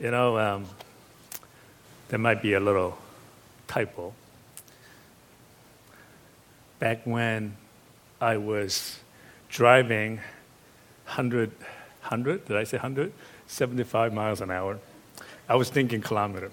You know, um, there might be a little typo. Back when I was driving 100, 100, did I say 100? 75 miles an hour. I was thinking kilometer.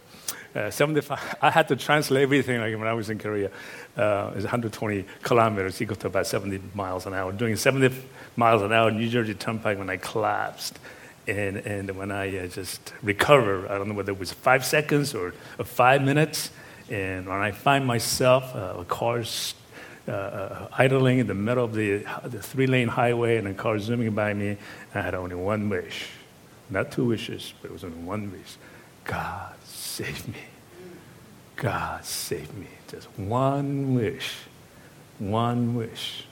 Uh, 75, I had to translate everything like when I was in Korea. Uh, it's 120 kilometers equal to about 70 miles an hour. Doing 70 miles an hour in New Jersey Turnpike when I collapsed. And, and when I uh, just recovered, I don't know whether it was five seconds or, five minutes. And when I find myself, uh, a car's uh, uh, idling in the middle of the, the three lane highway and a car zooming by me, I had only one wish. Not two wishes, but it was only one wish. God, save me. God, save me. Just one wish. One wish.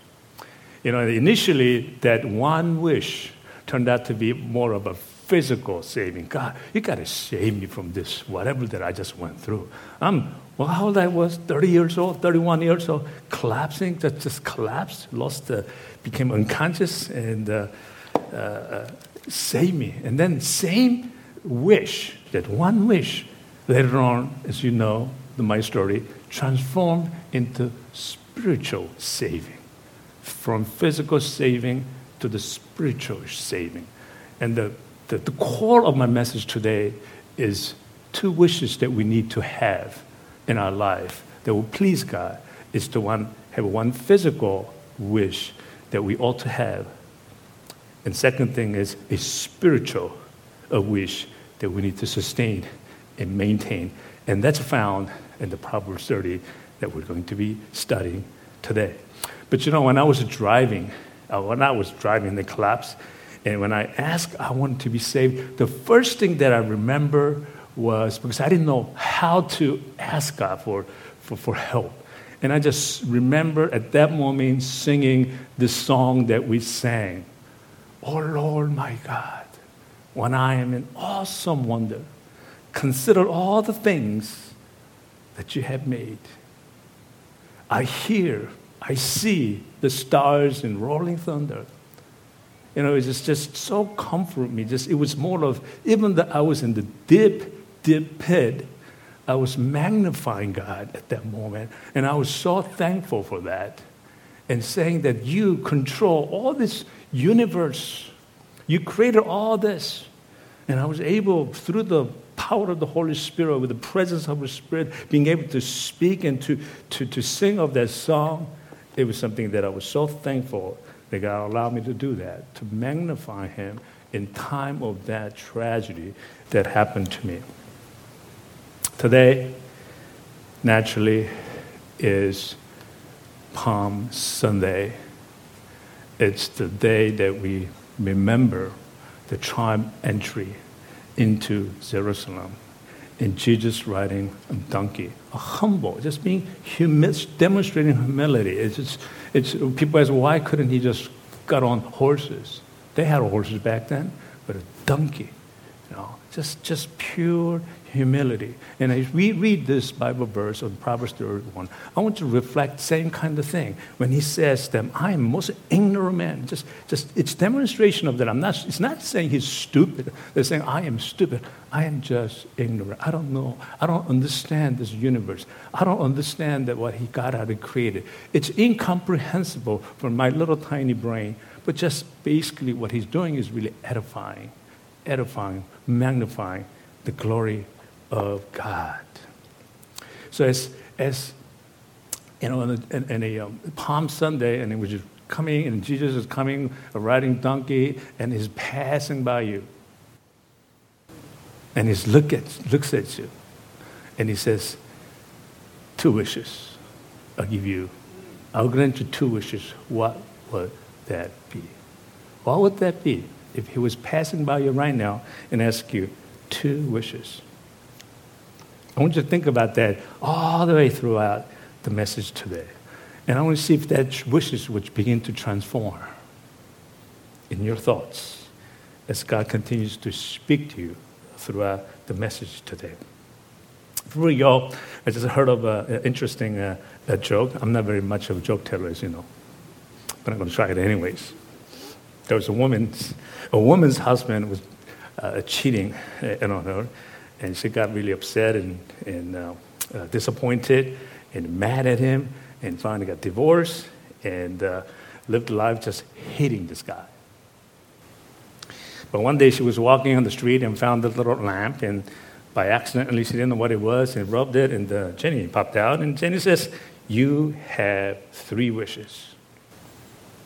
You know, initially, that one wish turned out to be more of a physical saving. God, you got to save me from this, whatever that I just went through. I'm, well, how old I was, 30 years old, 31 years old, collapsing, just, just collapsed, lost, uh, became unconscious, and uh, uh, uh save me. And then same wish, that one wish, later on, as you know, my story, transformed into spiritual saving. From physical saving to the spiritual saving. And the, the, the core of my message today is two wishes that we need to have in our life that will please God is to one, have one physical wish that we ought to have. And second thing is a spiritual a wish that we need to sustain and maintain. And that's found in the Proverbs 30 that we're going to be studying today. But you know, when I was driving, uh, when I was driving the collapse, and when I asked, I wanted to be saved, the first thing that I remember was because I didn't know how to ask God for, for, for help. And I just remember at that moment singing the song that we sang Oh Lord, my God, when I am in awesome wonder, consider all the things that you have made. I hear, I see the stars and rolling thunder. You know, it's just, just so comfort me. Just it was more of even that I was in the deep, deep pit, I was magnifying God at that moment, and I was so thankful for that, and saying that you control all this universe, you created all this, and I was able through the power of the Holy Spirit, with the presence of the Spirit, being able to speak and to, to, to sing of that song, it was something that I was so thankful that God allowed me to do that, to magnify Him in time of that tragedy that happened to me. Today, naturally, is Palm Sunday. It's the day that we remember the triumph entry into Jerusalem. And Jesus riding a donkey, humble, just being humi- demonstrating humility. It's just, it's, people ask, why couldn't he just got on horses? They had horses back then, but a donkey, you know, just, just pure humility. And as we read this Bible verse on Proverbs 31, I want to reflect same kind of thing. When he says them, I am most ignorant man, just, just it's demonstration of that. I'm not, it's not saying he's stupid. They're saying I am stupid. I am just ignorant. I don't know. I don't understand this universe. I don't understand that what he got out and created. It's incomprehensible for my little tiny brain. But just basically what he's doing is really edifying, edifying, magnifying the glory of God. So as, as you know, in a, in a um, Palm Sunday, and it was just coming, and Jesus is coming, a riding donkey, and he's passing by you. And he look at, looks at you, and he says, two wishes I'll give you. I'll grant you two wishes. What would that be? What would that be if he was passing by you right now and asked you two wishes? I want you to think about that all the way throughout the message today. And I want to see if that wishes would begin to transform in your thoughts as God continues to speak to you throughout the message today. Before we go, I just heard of an interesting uh, joke. I'm not very much of a joke teller, as you know, but I'm going to try it anyways. There was a woman's, a woman's husband was uh, cheating uh, on her. And she got really upset and, and uh, uh, disappointed and mad at him and finally got divorced and uh, lived a life just hating this guy. But one day she was walking on the street and found the little lamp, and by accident, at least she didn't know what it was, and rubbed it, and uh, Jenny popped out. And Jenny says, You have three wishes.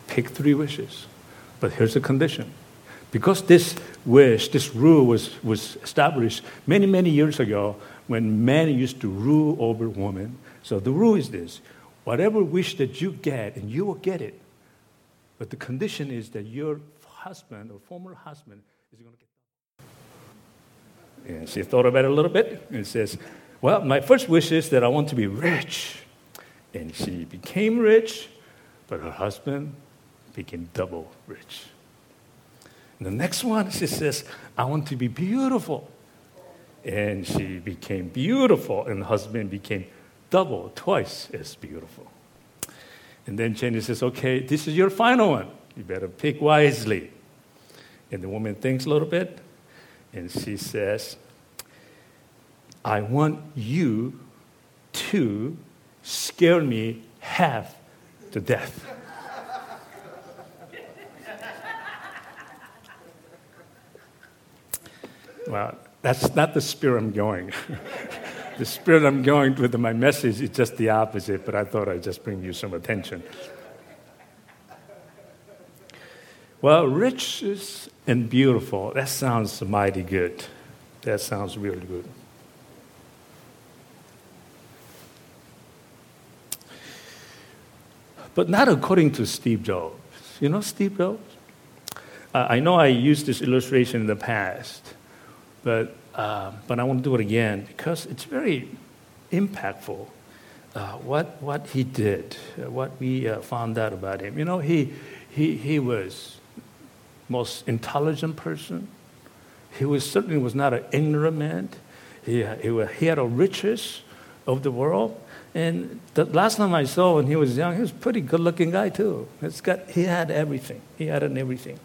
Pick three wishes. But here's the condition. Because this wish, this rule was, was established many, many years ago when men used to rule over women. So the rule is this whatever wish that you get, and you will get it. But the condition is that your husband or former husband is going to get. And she thought about it a little bit and says, Well, my first wish is that I want to be rich. And she became rich, but her husband became double rich. And the next one, she says, I want to be beautiful. And she became beautiful, and the husband became double, twice as beautiful. And then Jenny says, Okay, this is your final one. You better pick wisely. And the woman thinks a little bit, and she says, I want you to scare me half to death. Well, that's not the spirit I'm going. the spirit I'm going with my message is just the opposite, but I thought I'd just bring you some attention. Well, rich and beautiful, that sounds mighty good. That sounds really good. But not according to Steve Jobs. You know Steve Jobs? Uh, I know I used this illustration in the past, but uh, but I want to do it again because it's very impactful. Uh, what what he did, uh, what we uh, found out about him. You know, he he he was most intelligent person. He was certainly was not an ignorant man. He he, he had a riches of the world. And the last time I saw when he was young, he was a pretty good-looking guy too. It's got, he had everything. He had everything.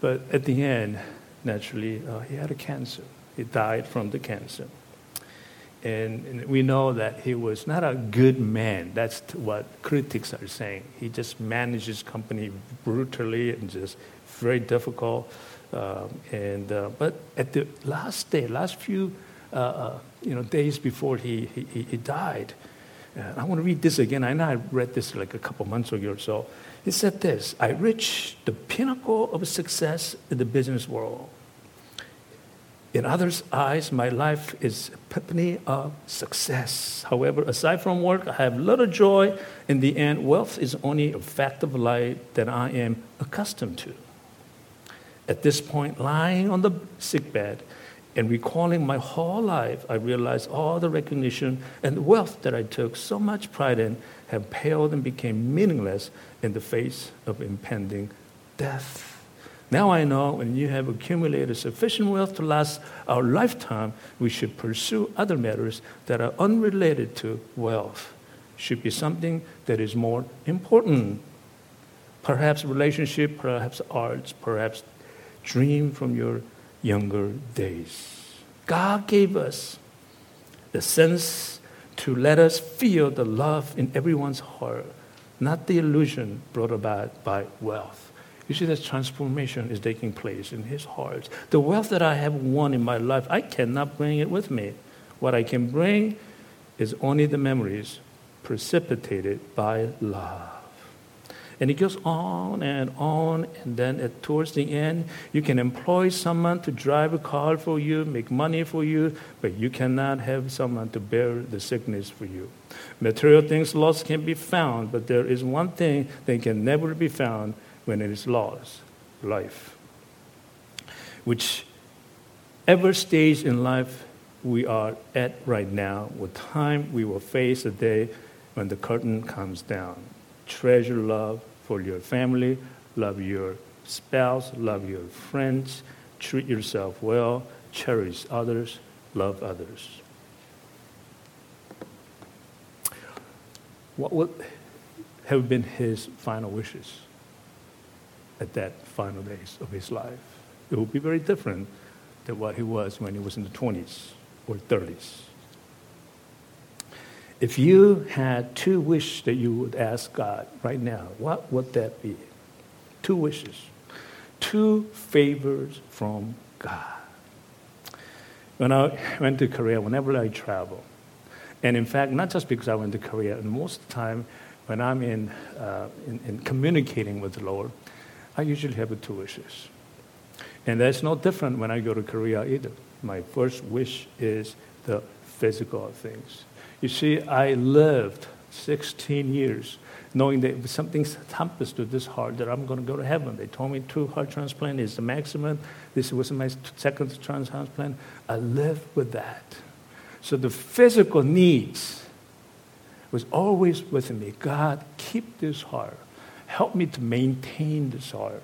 But at the end, naturally, uh, he had a cancer. He died from the cancer. And, and, we know that he was not a good man. That's what critics are saying. He just managed his company brutally and just very difficult. Uh, and, uh, but at the last day, last few uh, uh you know, days before he, he, he died, uh, I want to read this again. I know I read this like a couple months ago or so. He said this I reached the pinnacle of success in the business world. In others' eyes, my life is epiphany of success. However, aside from work, I have little joy. In the end, wealth is only a fact of life that I am accustomed to. At this point, lying on the sickbed and recalling my whole life, I realized all the recognition and wealth that I took so much pride in have paled and became meaningless in the face of impending death. Now I know when you have accumulated sufficient wealth to last our lifetime, we should pursue other matters that are unrelated to wealth. Should be something that is more important. Perhaps relationship, perhaps arts, perhaps dream from your younger days. God gave us the sense to let us feel the love in everyone's heart, not the illusion brought about by wealth. You see, that transformation is taking place in his heart. The wealth that I have won in my life, I cannot bring it with me. What I can bring is only the memories precipitated by love. And it goes on and on, and then at, towards the end, you can employ someone to drive a car for you, make money for you, but you cannot have someone to bear the sickness for you. Material things lost can be found, but there is one thing that can never be found when it is lost life. Whichever stage in life we are at right now, with time we will face a day when the curtain comes down. Treasure love for your family, love your spouse, love your friends, treat yourself well, cherish others, love others. What would have been his final wishes? at that final days of his life. it would be very different than what he was when he was in the 20s or 30s. If you had two wishes that you would ask God right now, what would that be? Two wishes, two favors from God. When I went to Korea, whenever I travel, and in fact, not just because I went to Korea, and most of the time when I'm in, uh, in, in communicating with the Lord, I usually have two wishes. And that's no different when I go to Korea either. My first wish is the physical things. You see, I lived 16 years knowing that something happens to this heart, that I'm going to go to heaven. They told me two heart transplant is the maximum. This was my second transplant. I lived with that. So the physical needs was always with me. God, keep this heart. Help me to maintain this heart.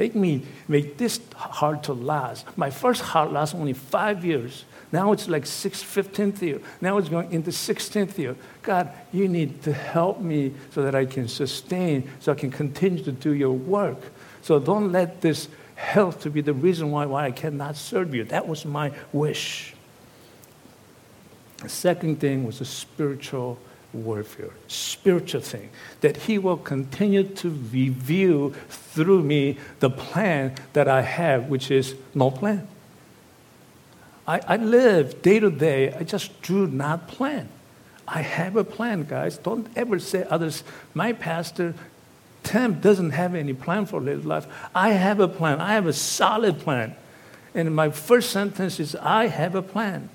Make me make this heart to last. My first heart lasted only five years. Now it's like six, 15th year. Now it's going into 16th year. God, you need to help me so that I can sustain, so I can continue to do your work. So don't let this health to be the reason why, why I cannot serve you. That was my wish. The second thing was a spiritual warfare, spiritual thing, that He will continue to reveal through me the plan that I have, which is no plan. I, I live day to day, I just do not plan. I have a plan, guys. Don't ever say others, my pastor, Tim doesn't have any plan for his life. I have a plan. I have a solid plan. And my first sentence is, I have a plan.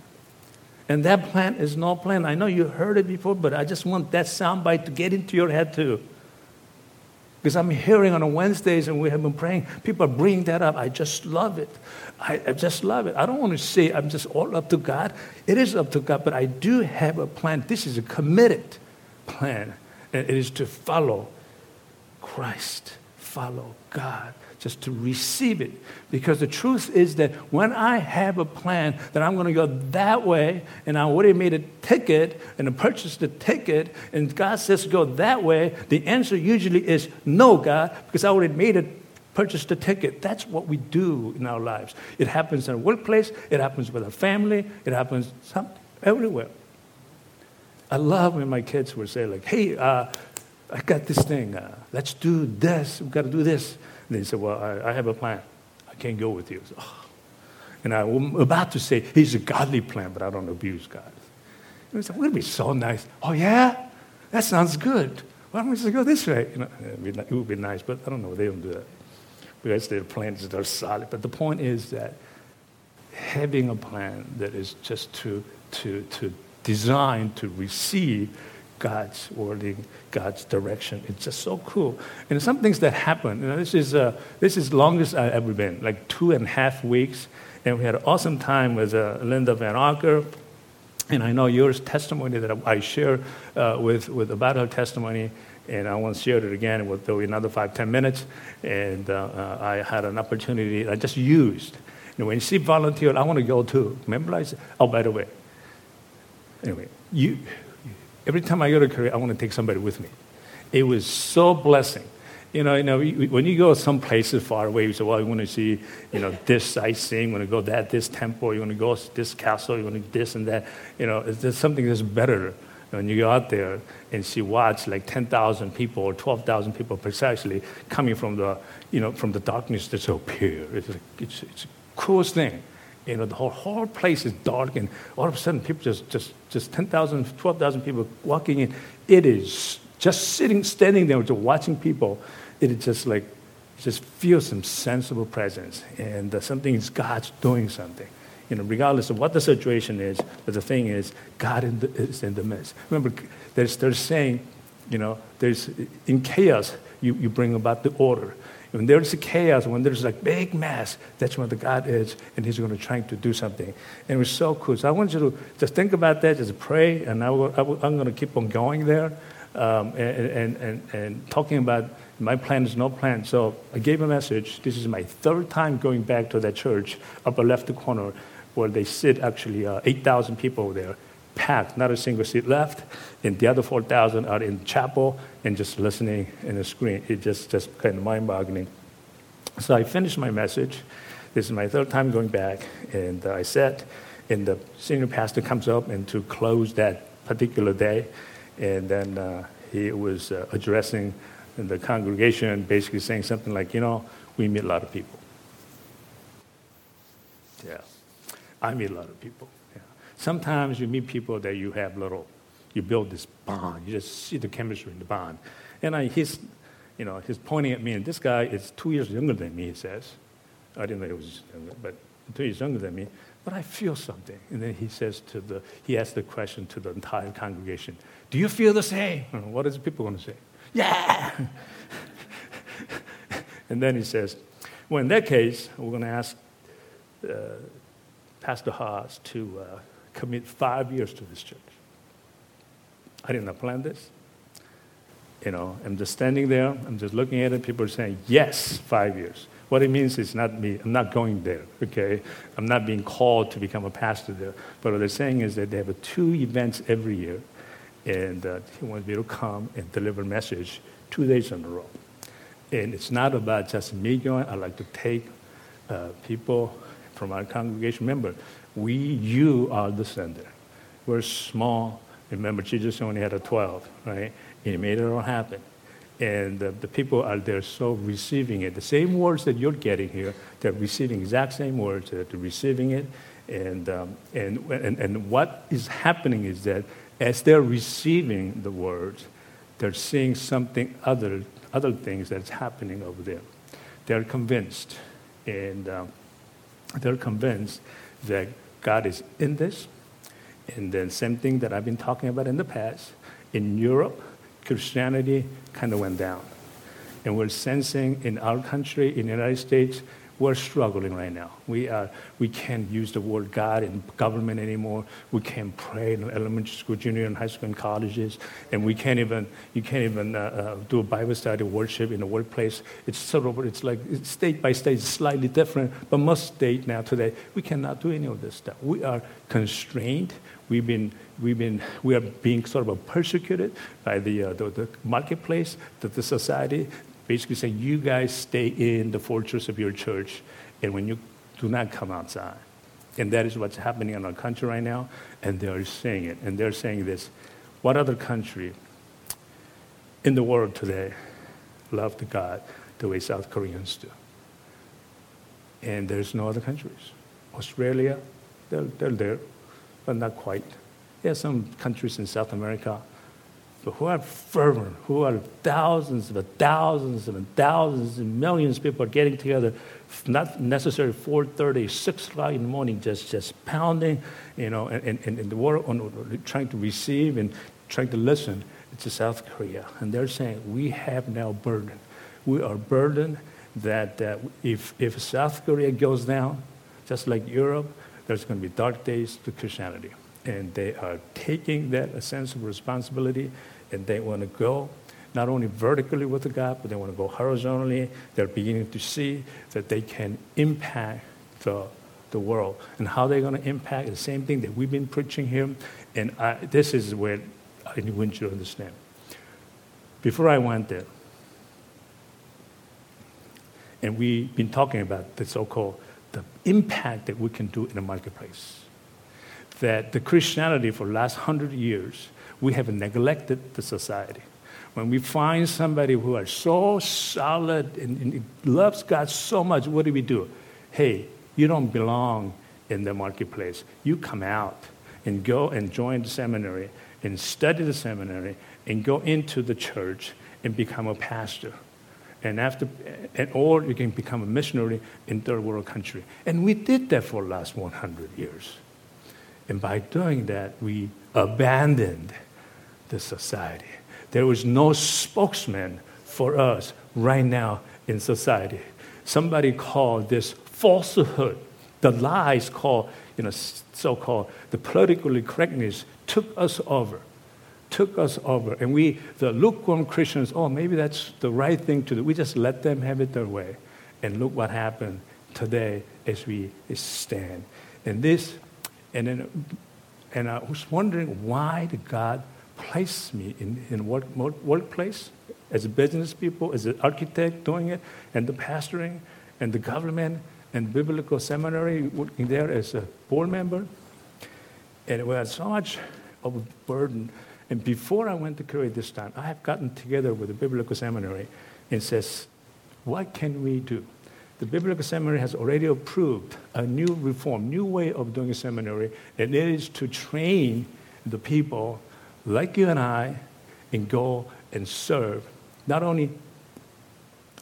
And that plan is no plan. I know you heard it before, but I just want that soundbite to get into your head too. Because I'm hearing on Wednesdays and we have been praying, people are bringing that up. I just love it. I, I, just love it. I don't want to say I'm just all up to God. It is up to God, but I do have a plan. This is a committed plan. And it is to follow Christ, follow God just to receive it. Because the truth is that when I have a plan that I'm going to go that way, and I already made a ticket and I purchased the ticket, and God says go that way, the answer usually is no, God, because I already made it. Purchased the ticket. That's what we do in our lives. It happens in our workplace. It happens with our family. It happens some, everywhere. I love when my kids would say like, "Hey, uh, I got this thing. Uh, let's do this. We've got to do this." And they said, Well, I, I have a plan. I can't go with you. Oh. And I'm about to say, He's a godly plan, but I don't abuse God. And they said, Wouldn't it be so nice? Oh, yeah? That sounds good. Why don't we just go this way? You know, it would be nice, but I don't know. They don't do that. Because their plans are solid. But the point is that having a plan that is just to, to, to design to receive God's wording, God's direction. It's just so cool. And some things that happen. You know, this is uh, this is longest I've ever been, like two and a half weeks, and we had an awesome time with uh, Linda Van Acker. And I know your testimony that I share uh, with, with about her testimony, and I want to share it again. Be another five, ten minutes. And uh, uh, I had an opportunity I just used. When she volunteered, I want to go too. Remember, I said, oh, by the way, anyway, you, Every time I go to Korea, I want to take somebody with me. It was so blessing. You know, you know, when you go some places far away, you say, well, you want to see, you know, this sightseeing, want to go that, this temple, you want to go this castle, you want to do this and that. You know, there's something that's better when you go out there and see watch like 10,000 people or 12,000 people precisely coming from the, you know, from the darkness that's up here. It's, a, it's, it's a coolest thing. You know, the whole, whole place is dark, and all of a sudden, people just, just, just 10,000, 12,000 people walking in. It is just sitting, standing there, just watching people. It is just like, just feel some sensible presence, and uh, something is God's doing something. You know, regardless of what the situation is, but the thing is, God in the, is in the midst. Remember, there's, there's saying, you know, there's in chaos, you, you bring about the order. When there's a chaos, when there's like big mess, that's when the God is, and He's going to try to do something. And it was so cool. So I want you to just think about that, just pray, and I am going to keep on going there, um, and, and, and, and talking about my plan is no plan. So I gave a message. This is my third time going back to that church, upper left corner, where they sit actually uh, 8,000 people there packed, not a single seat left. And the other 4,000 are in chapel and just listening in the screen. It just, just kind of mind boggling. So I finished my message. This is my third time going back, and I sat, and the senior pastor comes up and to close that particular day, and then uh, he was uh, addressing the congregation, basically saying something like, you know, we meet a lot of people. Yeah, I meet a lot of people. Sometimes you meet people that you have little, you build this bond. You just see the chemistry in the bond. And I, he's, you know, he's pointing at me, and this guy is two years younger than me, he says. I didn't know he was younger, but two years younger than me. But I feel something. And then he says to the, he asks the question to the entire congregation, do you feel the same? What is the people going to say? Yeah! and then he says, well, in that case, we're going to ask uh, Pastor Haas to uh, commit five years to this church. I did not plan this. You know, I'm just standing there, I'm just looking at it, people are saying, yes, five years. What it means is not me, I'm not going there, okay? I'm not being called to become a pastor there. But what they're saying is that they have two events every year, and uh, he wants me to come and deliver a message two days in a row. And it's not about just me going, I like to take uh, people from our congregation member. We, you are the sender. We're small. Remember, Jesus only had a 12, right? He made it all happen. And the people are there so receiving it. The same words that you're getting here, they're receiving exact same words, they're receiving it. And, um, and, and, and what is happening is that as they're receiving the words, they're seeing something other, other things that's happening over there. They're convinced, and um, they're convinced that God is in this. And then same thing that I've been talking about in the past. In Europe, Christianity kind of went down. And we're sensing in our country, in the United States, we're struggling right now. We, are, we can't use the word God in government anymore. We can't pray in elementary school, junior and high school and colleges. And we can't even, you can't even uh, uh, do a Bible study worship in the workplace. It's sort of, it's like it's state by state, it's slightly different. But most states now today, we cannot do any of this stuff. We are constrained. We've been, we've been, we are being sort of persecuted by the, uh, the, the marketplace, the, the society, basically saying, you guys stay in the fortress of your church, and when you do not come outside. And that is what's happening in our country right now, and they're saying it. And they're saying this What other country in the world today love the God the way South Koreans do? And there's no other countries. Australia, they're, they're there, but not quite. There are some countries in South America but who are fervent, who are thousands of thousands and thousands and millions of people are getting together, not necessarily 4.30, 6 o'clock in the morning, just, just pounding, you know, and, and, and the world on, trying to receive and trying to listen to South Korea. And they're saying, we have now burden. We are burdened that if, if South Korea goes down, just like Europe, there's going to be dark days to Christianity. And they are taking that a sense of responsibility and they want to go not only vertically with God, but they want to go horizontally. They're beginning to see that they can impact the, the world. And how they're going to impact the same thing that we've been preaching here. And I, this is where I want you to understand. Before I went there, and we've been talking about the so-called the impact that we can do in the marketplace. That the Christianity for the last hundred years we have neglected the society. When we find somebody who are so solid and, and loves God so much, what do we do? Hey, you don't belong in the marketplace. You come out and go and join the seminary and study the seminary and go into the church and become a pastor. And after, and, or you can become a missionary in third world country. And we did that for the last 100 years. And by doing that, we abandoned the society. There was no spokesman for us right now in society. Somebody called this falsehood, the lies called, you know, so-called the politically correctness took us over, took us over. And we, the lukewarm Christians, oh, maybe that's the right thing to do. We just let them have it their way. And look what happened today as we stand. And this, and then, and I was wondering why did God place me in, in work, workplace as a business people, as an architect doing it, and the pastoring, and the government, and biblical seminary, working there as a board member. And we had so much of a burden. And before I went to Korea this time, I have gotten together with the biblical seminary and says, what can we do? The biblical seminary has already approved a new reform, new way of doing a seminary, and it is to train the people like you and I and go and serve not only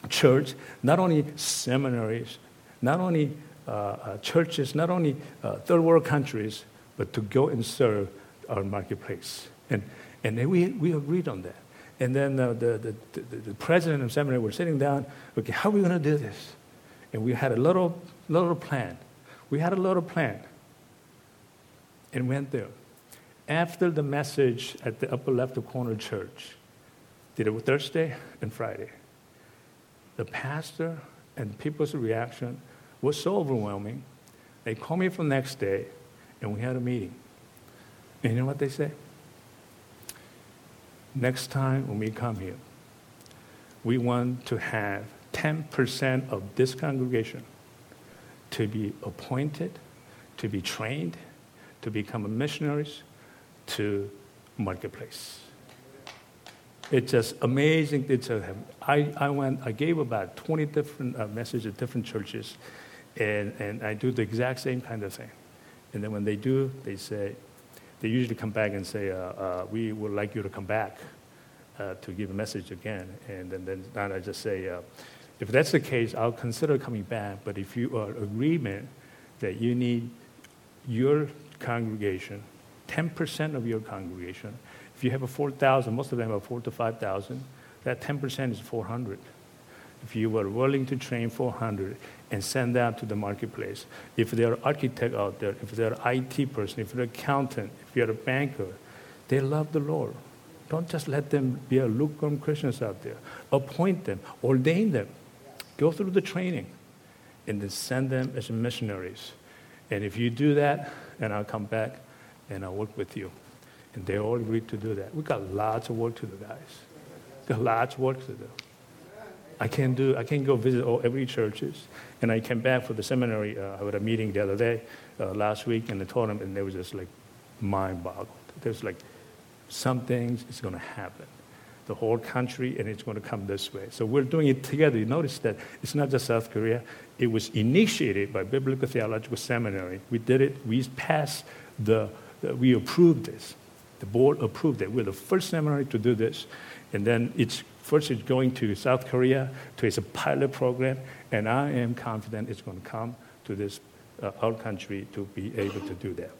church, not only seminaries, not only uh, uh, churches, not only uh, third world countries, but to go and serve our marketplace. And, and we, we agreed on that. And then the, the, the, the, president of seminary were sitting down, okay, how are we going to do this? And we had a little, little plan. We had a little plan and went there. After the message at the upper left corner church, did it Thursday and Friday. The pastor and people's reaction was so overwhelming. They called me for the next day, and we had a meeting. And you know what they said? Next time when we come here, we want to have 10% of this congregation to be appointed, to be trained, to become missionaries to marketplace. It's just amazing. It's a, I, I went, I gave about 20 different uh, messages at different churches, and, and I do the exact same kind of thing. And then when they do, they say, they usually come back and say, uh, uh, we would like you to come back uh, to give a message again. And then, then I just say, uh, if that's the case, I'll consider coming back. But if you are agreement that you need your congregation, 10% of your congregation, if you have a 4,000, most of them have 4 to 5,000, that 10% is 400. If you were willing to train 400 and send that to the marketplace, if they're architect out there, if they're IT person, if you're an accountant, if you're a banker, they love the Lord. Don't just let them be a lukewarm Christians out there. Appoint them, ordain them, go through the training, and then send them as missionaries. And if you do that, and I'll come back and I'll work with you. And they all agreed to do that. We got lots of work to do, guys. Got lots of work to do. I can't do. I can't go visit all every churches. And I came back for the seminary. Uh, I had a meeting the other day, uh, last week, and I told them, and they were just like mind-boggled. There's like some things is going to happen. The whole country, and it's going to come this way. So we're doing it together. You notice that it's not just South Korea. It was initiated by Biblical Theological Seminary. We did it. We passed the. We approved this. The board approved it. We're the first seminary to do this. And then it's first it's going to South Korea to it's a pilot program, and I am confident it's going to come to this uh, our country to be able to do that.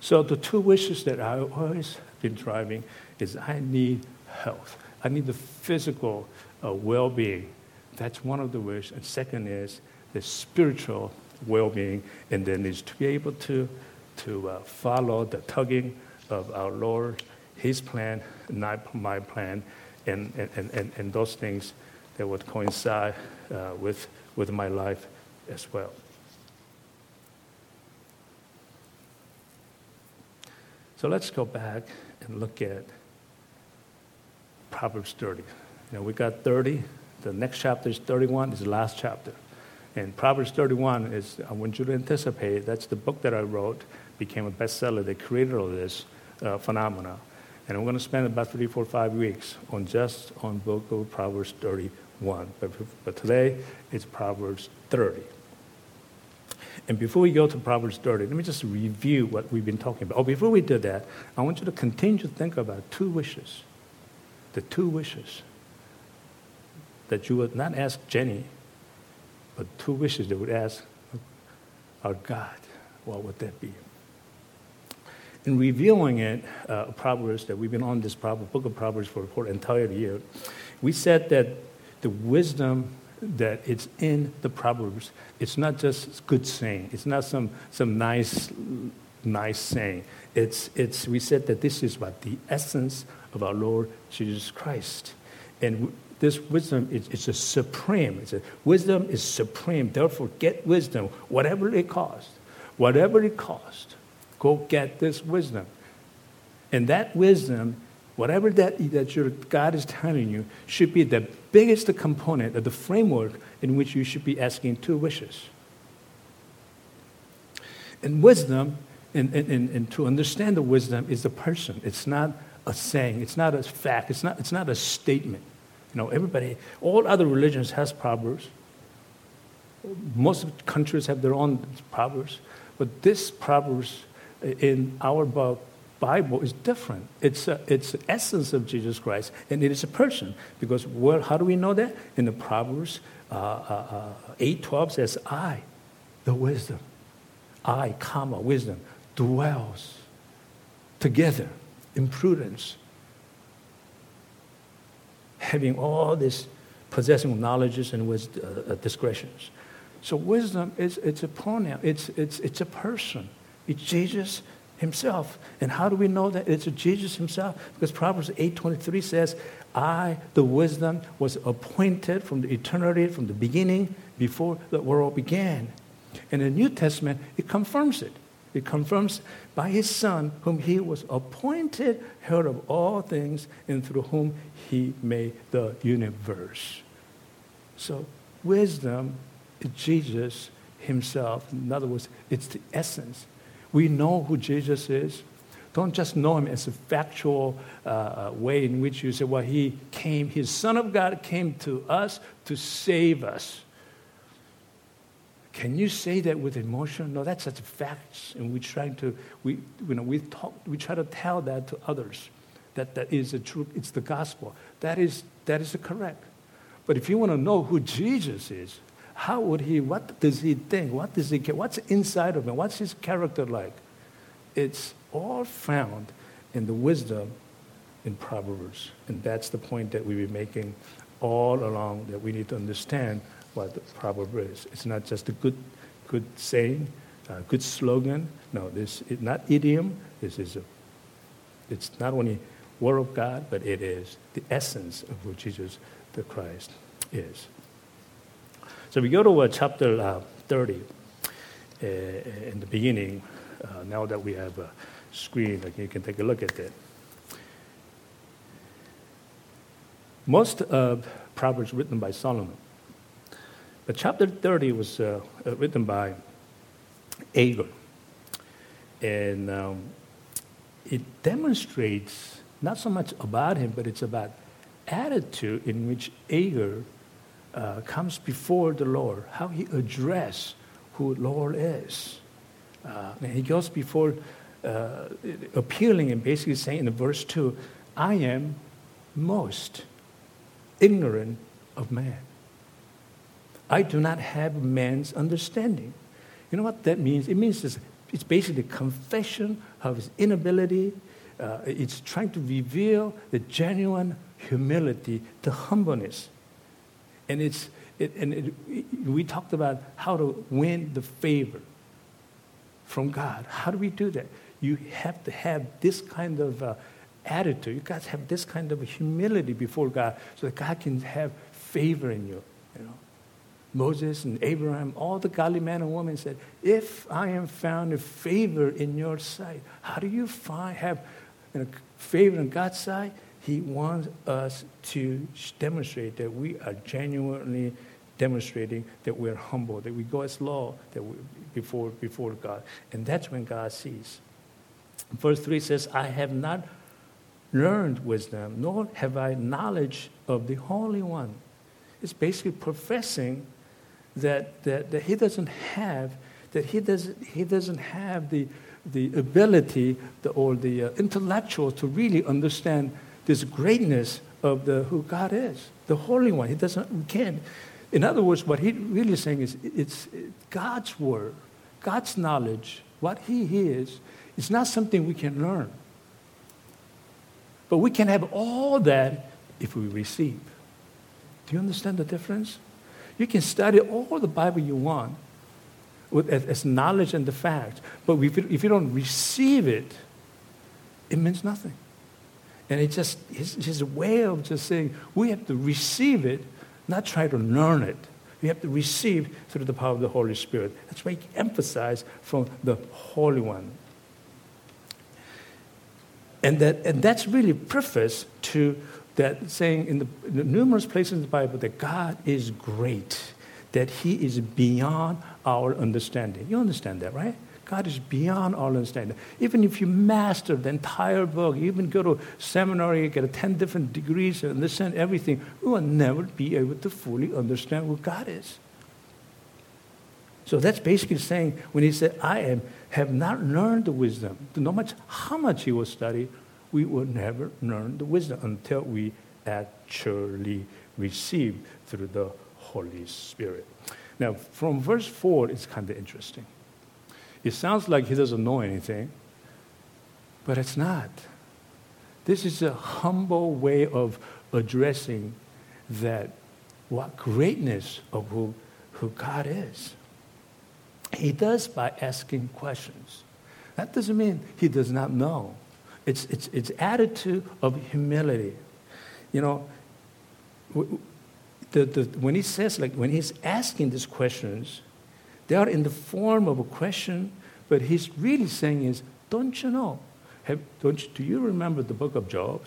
So the two wishes that I always been driving is I need health. I need the physical uh, well-being. That's one of the wishes. And second is the spiritual well-being, and then is to be able to to uh, follow the tugging of our Lord, His plan, not my plan, and, and, and, and those things that would coincide uh, with, with my life as well. So let's go back and look at Proverbs 30. You know, we got 30. The next chapter is 31, is the last chapter. And Proverbs 31 is, I want you to anticipate, that's the book that I wrote, became a bestseller. The creator of this uh, phenomena. And we're going to spend about three, four, five weeks on just on book of Proverbs 31. But, but today it's Proverbs 30. And before we go to Proverbs 30, let me just review what we've been talking about. Oh, before we do that, I want you to continue to think about two wishes. The two wishes that you would not ask Jenny, but two wishes that would ask our God. What would that be? In reviewing it, uh, Proverbs, that we've been on this Proverbs, book of Proverbs for, an entire year, we said that the wisdom that it's in the Proverbs, it's not just good saying. It's not some, some nice, nice saying. It's, it's, we said that this is what the essence of our Lord Jesus Christ. And this wisdom is, is a supreme. It's a, wisdom is supreme. Therefore, get wisdom, whatever it costs. Whatever it costs Go get this wisdom. And that wisdom, whatever that, that your God is telling you, should be the biggest component of the framework in which you should be asking two wishes. And wisdom, and, and, and to understand the wisdom, is a person. It's not a saying. It's not a fact. It's not, it's not a statement. You know, everybody, all other religions has proverbs. Most countries have their own proverbs. But this proverbs in our Bible is different. It's, a, it's the essence of Jesus Christ, and it is a person. Because well, how do we know that? In the Proverbs uh, uh, uh, 8 12 says, I, the wisdom, I, comma, wisdom, dwells together in prudence, having all this possessing of knowledges and with uh, uh, discretions. So wisdom is it's a pronoun. It's it's it's a person. It's Jesus himself. And how do we know that it's Jesus himself? Because Proverbs 8:23 says, "I, the wisdom, was appointed from the eternity, from the beginning, before the world began." In the New Testament, it confirms it. It confirms by his Son, whom he was appointed head of all things, and through whom he made the universe. So, wisdom is Jesus himself. In other words, it's the essence. We know who Jesus is. Don't just know him as a factual uh, uh way in which you say, well, he came, his Son of God came to us to save us. Can you say that with emotion? No, that's just facts, and we try to we you know we talk we try to tell that to others that that is the truth. It's the gospel. That is that is correct. But if you want to know who Jesus is, how would he? What does he think? What does he care? What's inside of him? What's his character like? It's all found in the wisdom in Proverbs, and that's the point that we've been making all along. That we need to understand what the proverb is. It's not just a good, good saying, a good slogan. No, this is not idiom. This is a, it's not only word of God, but it is the essence of who Jesus the Christ is. So we go to uh, chapter uh, 30 uh, in the beginning. Now that we have a screen, like you can take a look at it. Most of Proverbs written by Solomon but chapter 30 was written by Agur. And um, it demonstrates not so much about him, but it's about attitude in which Agur uh, comes before the Lord, how he addresses who Lord is. Uh, and he goes before uh, appealing and basically saying in verse 2, I am most ignorant of man. I do not have man's understanding. You know what that means? It means it's, it's basically confession of his inability. Uh, it's trying to reveal the genuine humility, the humbleness. And, it's, it, and it, we talked about how to win the favor from God. How do we do that? You have to have this kind of uh, attitude. You guys have this kind of humility before God so that God can have favor in you. You know, Moses and Abraham, all the godly men and women said, If I am found favor in your sight, how do you find, have you know, favor in God's sight? He wants us to demonstrate that we are genuinely demonstrating that we're humble, that we go as low that we, before, before God. And that's when God sees. Verse 3 says, I have not learned wisdom, nor have I knowledge of the Holy One. It's basically professing that, that, that he doesn't have, that he doesn't, he doesn't have the, the ability the, or the uh, intellectual to really understand this greatness of the, who God is, the Holy One. He doesn't, we can't. In other words, what he really is saying is it's God's word, God's knowledge, what he is, is not something we can learn. But we can have all that if we receive. Do you understand the difference? You can study all the Bible you want with, as, as knowledge and the facts, but if you, if you don't receive it, it means nothing. And it's just his, his way of just saying we have to receive it, not try to learn it. We have to receive through the power of the Holy Spirit. That's why he emphasized from the Holy One. And, that, and that's really preface to that saying in the, in the numerous places in the Bible that God is great, that He is beyond our understanding. You understand that, right? God is beyond all understanding. Even if you master the entire book, even go to seminary, get 10 different degrees, and understand everything, we will never be able to fully understand what God is. So that's basically saying when he said, I am, have not learned the wisdom, no matter how much he will study, we will never learn the wisdom until we actually receive through the Holy Spirit. Now, from verse 4, it's kind of interesting. It sounds like he doesn't know anything, but it's not. This is a humble way of addressing that what greatness of who, who God is. He does by asking questions. That doesn't mean he does not know. It's, it's, it's attitude of humility. You know, the, the, when he says, like, when he's asking these questions, they are in the form of a question, but he's really saying is, don't you know? Have, don't you, do you remember the book of Job?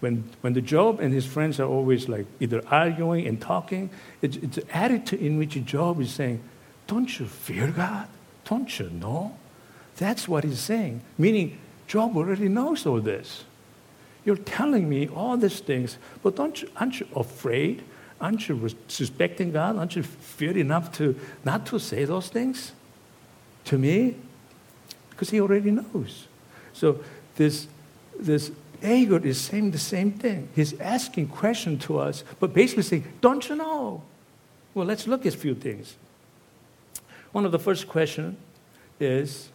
When, when the Job and his friends are always like either arguing and talking, it's, it's an attitude in which Job is saying, don't you fear God? Don't you know? That's what he's saying. Meaning, Job already knows all this. You're telling me all these things, but don't you, aren't you afraid? Aren't you suspecting God? Aren't you fear enough to not to say those things to me? Because he already knows. So this, this Agur is saying the same thing. He's asking question to us, but basically saying, don't you know? Well, let's look at a few things. One of the first questions is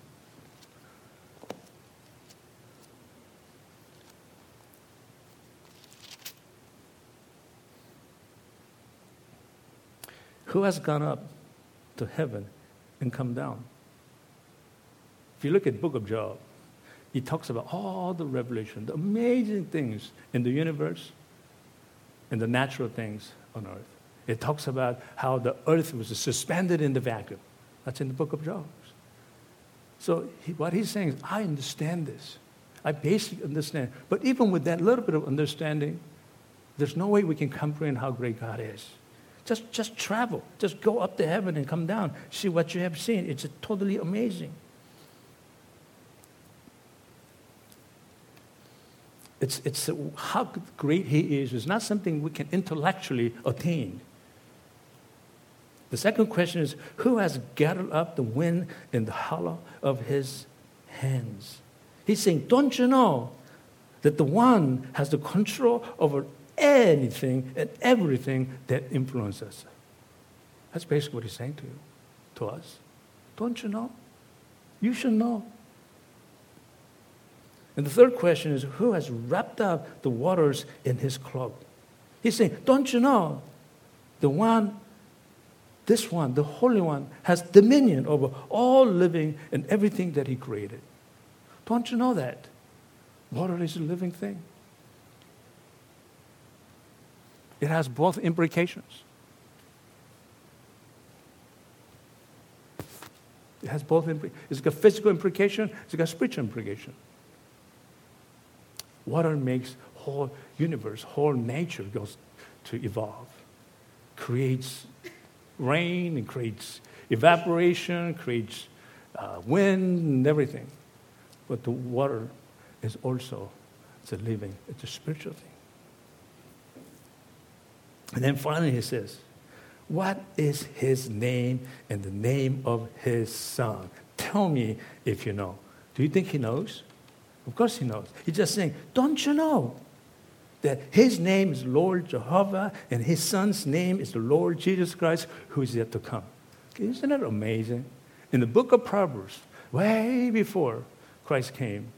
Who has gone up to heaven and come down? If you look at the book of Job, it talks about all the revelation, the amazing things in the universe and the natural things on earth. It talks about how the earth was suspended in the vacuum. That's in the book of Job. So he, what he's saying is, I understand this. I basically understand. But even with that little bit of understanding, there's no way we can comprehend how great God is. Just, just travel. Just go up to heaven and come down. See what you have seen. It's totally amazing. It's, it's how great he is. It's not something we can intellectually attain. The second question is Who has gathered up the wind in the hollow of his hands? He's saying, Don't you know that the one has the control over anything and everything that influences? That's basically what he's saying to you, to us. Don't you know? You should know. And the third question is Who has wrapped up the waters in his cloak? He's saying, Don't you know? The one this one, the Holy One, has dominion over all living and everything that He created. Don't you know that? Water is a living thing. It has both implications. It has both. It's got physical implication. It's got spiritual implication. Water makes whole universe, whole nature goes to evolve, creates rain, it creates evaporation, creates uh, wind and everything. But the water is also it's a living, it's a spiritual thing. And then finally he says, What is his name and the name of his son? Tell me if you know. Do you think he knows? Of course he knows. He's just saying, Don't you know? that his name is Lord Jehovah and his son's name is the Lord Jesus Christ who is yet to come. Isn't that amazing? In the book of Proverbs, way before Christ came,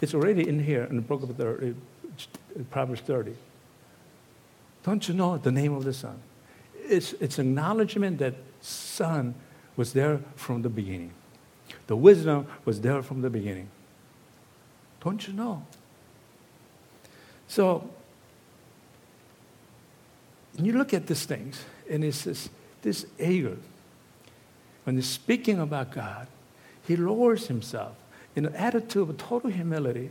it's already in here in the book of 30, uh, Proverbs 30. Don't you know the name of the Son? It's, it's acknowledgement that Son was there from the beginning. The wisdom was there from the beginning. Don't you know? So you look at these things, and it says, this Agur, when he's speaking about God, he lowers himself in an attitude of total humility,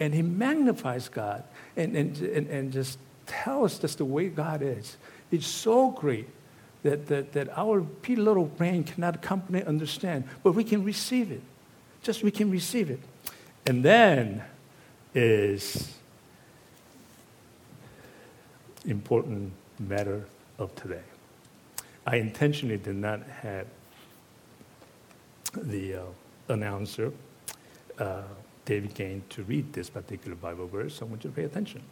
and he magnifies God and, and, and, and just tells us just the way God is. It's so great that, that, that our little brain cannot comprehend, understand, but we can receive it. Just we can receive it. And then is important matter of today. I intentionally did not have the uh, announcer, uh, David Gain, to read this particular Bible verse. I want you to pay attention.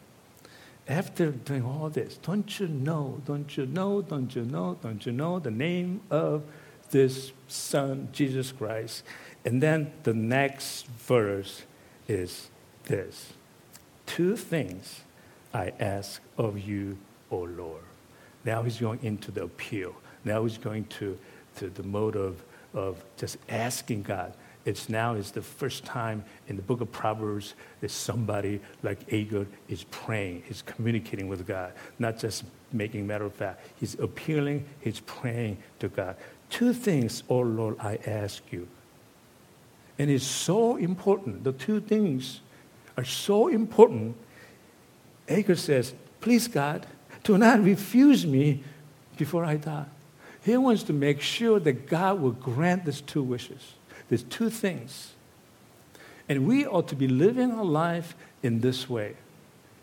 After doing all this, don't you know, don't you know, don't you know, don't you know the name of this Son, Jesus Christ? And then the next verse is this Two things I ask of you, O Lord. Now he's going into the appeal. Now he's going to, to the mode of, of just asking God. It's now is the first time in the book of Proverbs that somebody like Agur is praying, he's communicating with God, not just making matter of fact. He's appealing, he's praying to God. Two things, oh Lord, I ask you. And it's so important. The two things are so important. Agur says, Please, God, do not refuse me before I die. He wants to make sure that God will grant these two wishes. There's two things. And we ought to be living our life in this way.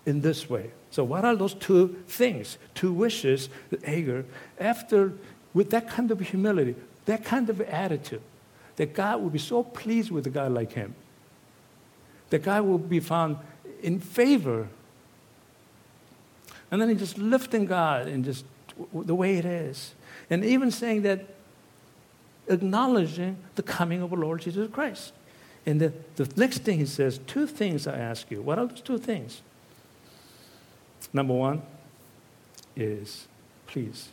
In this way. So, what are those two things, two wishes that Agur, after, with that kind of humility, that kind of attitude, that God will be so pleased with a guy like him, that God will be found in favor. And then he just lifting God and just the way it is. And even saying that acknowledging the coming of the Lord Jesus Christ. And the, the next thing he says, two things I ask you. What are those two things? Number one is, please,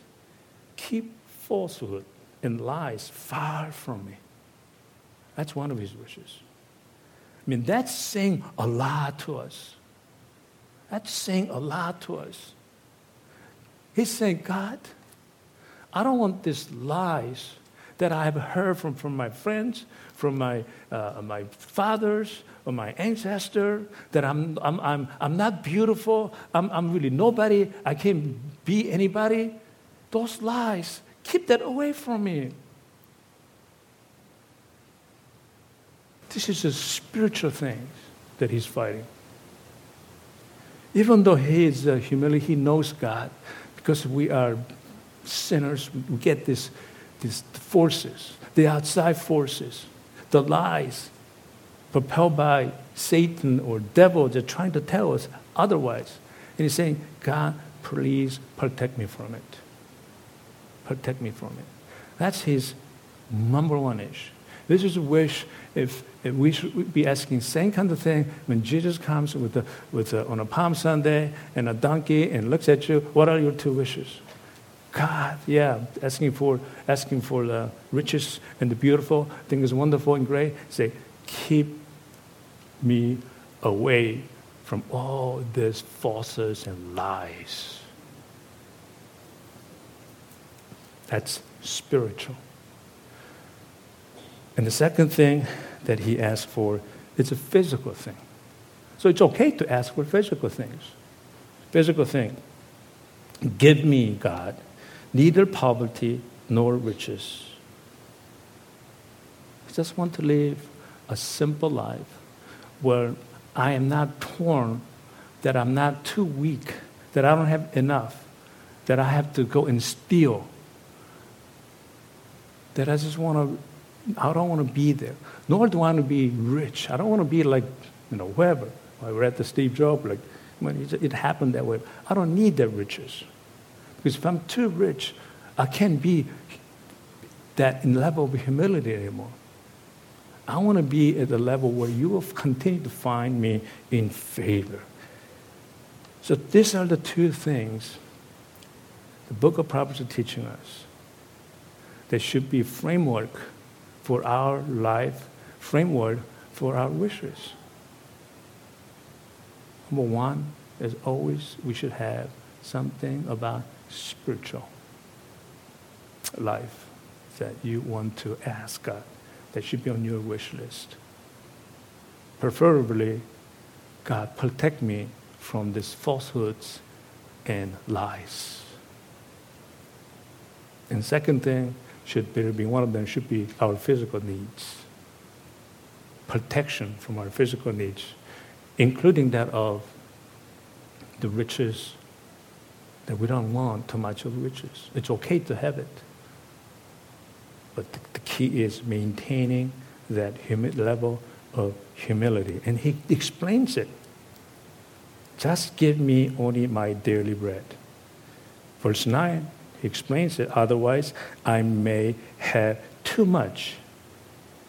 keep falsehood and lies far from me. That's one of his wishes. I mean, that's saying a lot to us. That's saying a lot to us. He's saying, God, I don't want these lies that I have heard from, from my friends, from my, uh, my fathers, or my ancestor, that I'm, I'm, I'm, I'm not beautiful, I'm, I'm really nobody, I can't be anybody. Those lies, keep that away from me. This is a spiritual thing that he's fighting. Even though he is uh, humility, he knows God because we are sinners. We get this these forces, the outside forces, the lies propelled by Satan or devil that are trying to tell us otherwise. And he's saying, God, please protect me from it. Protect me from it. That's his number one issue. This is a wish if, if, we should be asking same kind of thing when Jesus comes with a, with a, on a Palm Sunday and a donkey and looks at you, what are your two wishes? God, yeah, asking for asking for the riches and the beautiful things wonderful and great. Say, keep me away from all these falsehoods and lies. That's spiritual. And the second thing that he asked for is a physical thing. So it's okay to ask for physical things. Physical thing. Give me, God, neither poverty nor riches. I just want to live a simple life where I am not torn, that I'm not too weak, that I don't have enough, that I have to go and steal. That I just want to, I don't want to be there. Nor do I want to be rich. I don't want to be like, you know, whoever. I read the Steve Jobs, like, when it happened that way. I don't need the riches. Because if I'm too rich, I can't be that in level of humility anymore. I want to be at the level where you will continue to find me in favor. So these are the two things the book of Proverbs is teaching us. There should be framework for our life, framework for our wishes. Number one, as always, we should have something about spiritual life that you want to ask God that should be on your wish list. Preferably, God, protect me from these falsehoods and lies. And second thing should be one of them should be our physical needs. Protection from our physical needs, including that of the riches that we don't want too much of riches. It's okay to have it. But the, the key is maintaining that humi- level of humility. And he explains it. Just give me only my daily bread. Verse 9, he explains it. Otherwise, I may have too much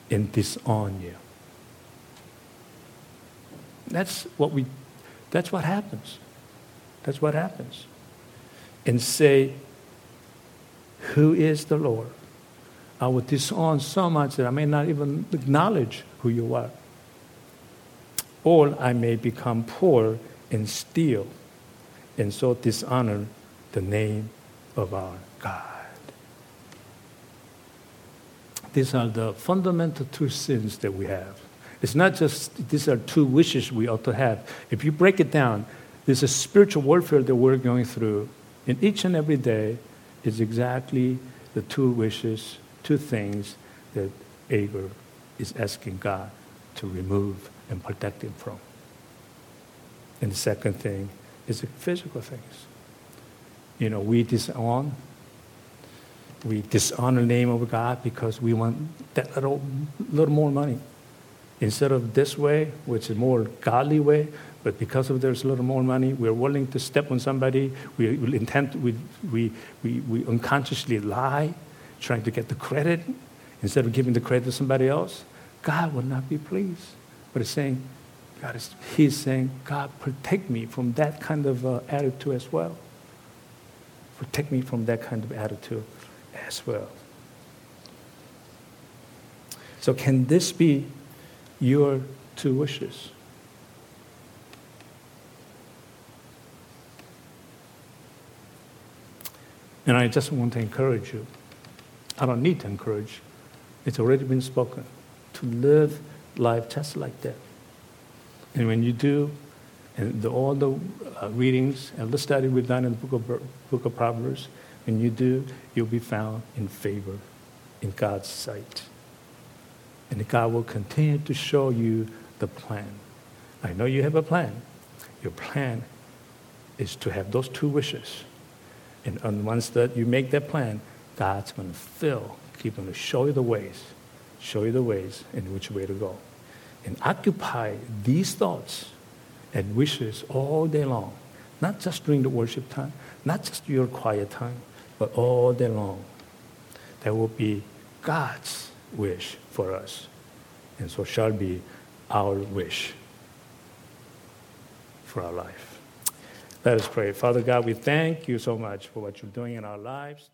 and disown you. That's what we that's what happens. That's what happens. And say, Who is the Lord? I will disown so much that I may not even acknowledge who you are. Or I may become poor and steal, and so dishonor the name of our God. These are the fundamental two sins that we have. It's not just, these are two wishes we ought to have. If you break it down, there's a spiritual warfare that we're going through. And each and every day is exactly the two wishes, two things that Agur is asking God to remove and protect him from. And the second thing is the physical things. You know, we disown, we dishonor the name of God because we want that little, little more money. Instead of this way, which is more godly way, but because of there's a little more money, we're willing to step on somebody. We, intend, we, we, we, we unconsciously lie, trying to get the credit instead of giving the credit to somebody else. God will not be pleased. But it's saying, God is, He's saying, God, protect me from that kind of uh, attitude as well. Protect me from that kind of attitude as well. So, can this be your two wishes? And I just want to encourage you. I don't need to encourage. It's already been spoken. To live life just like that. And when you do, and the, all the uh, readings and the study we've done in the book of, book of Proverbs, when you do, you'll be found in favor in God's sight. And God will continue to show you the plan. I know you have a plan. Your plan is to have those two wishes. And once that you make that plan, God's going to fill, keep going to show you the ways, show you the ways in which way to go and occupy these thoughts and wishes all day long, not just during the worship time, not just your quiet time, but all day long. That will be God's wish for us, and so shall be our wish for our life. Let us pray. Father God, we thank you so much for what you're doing in our lives.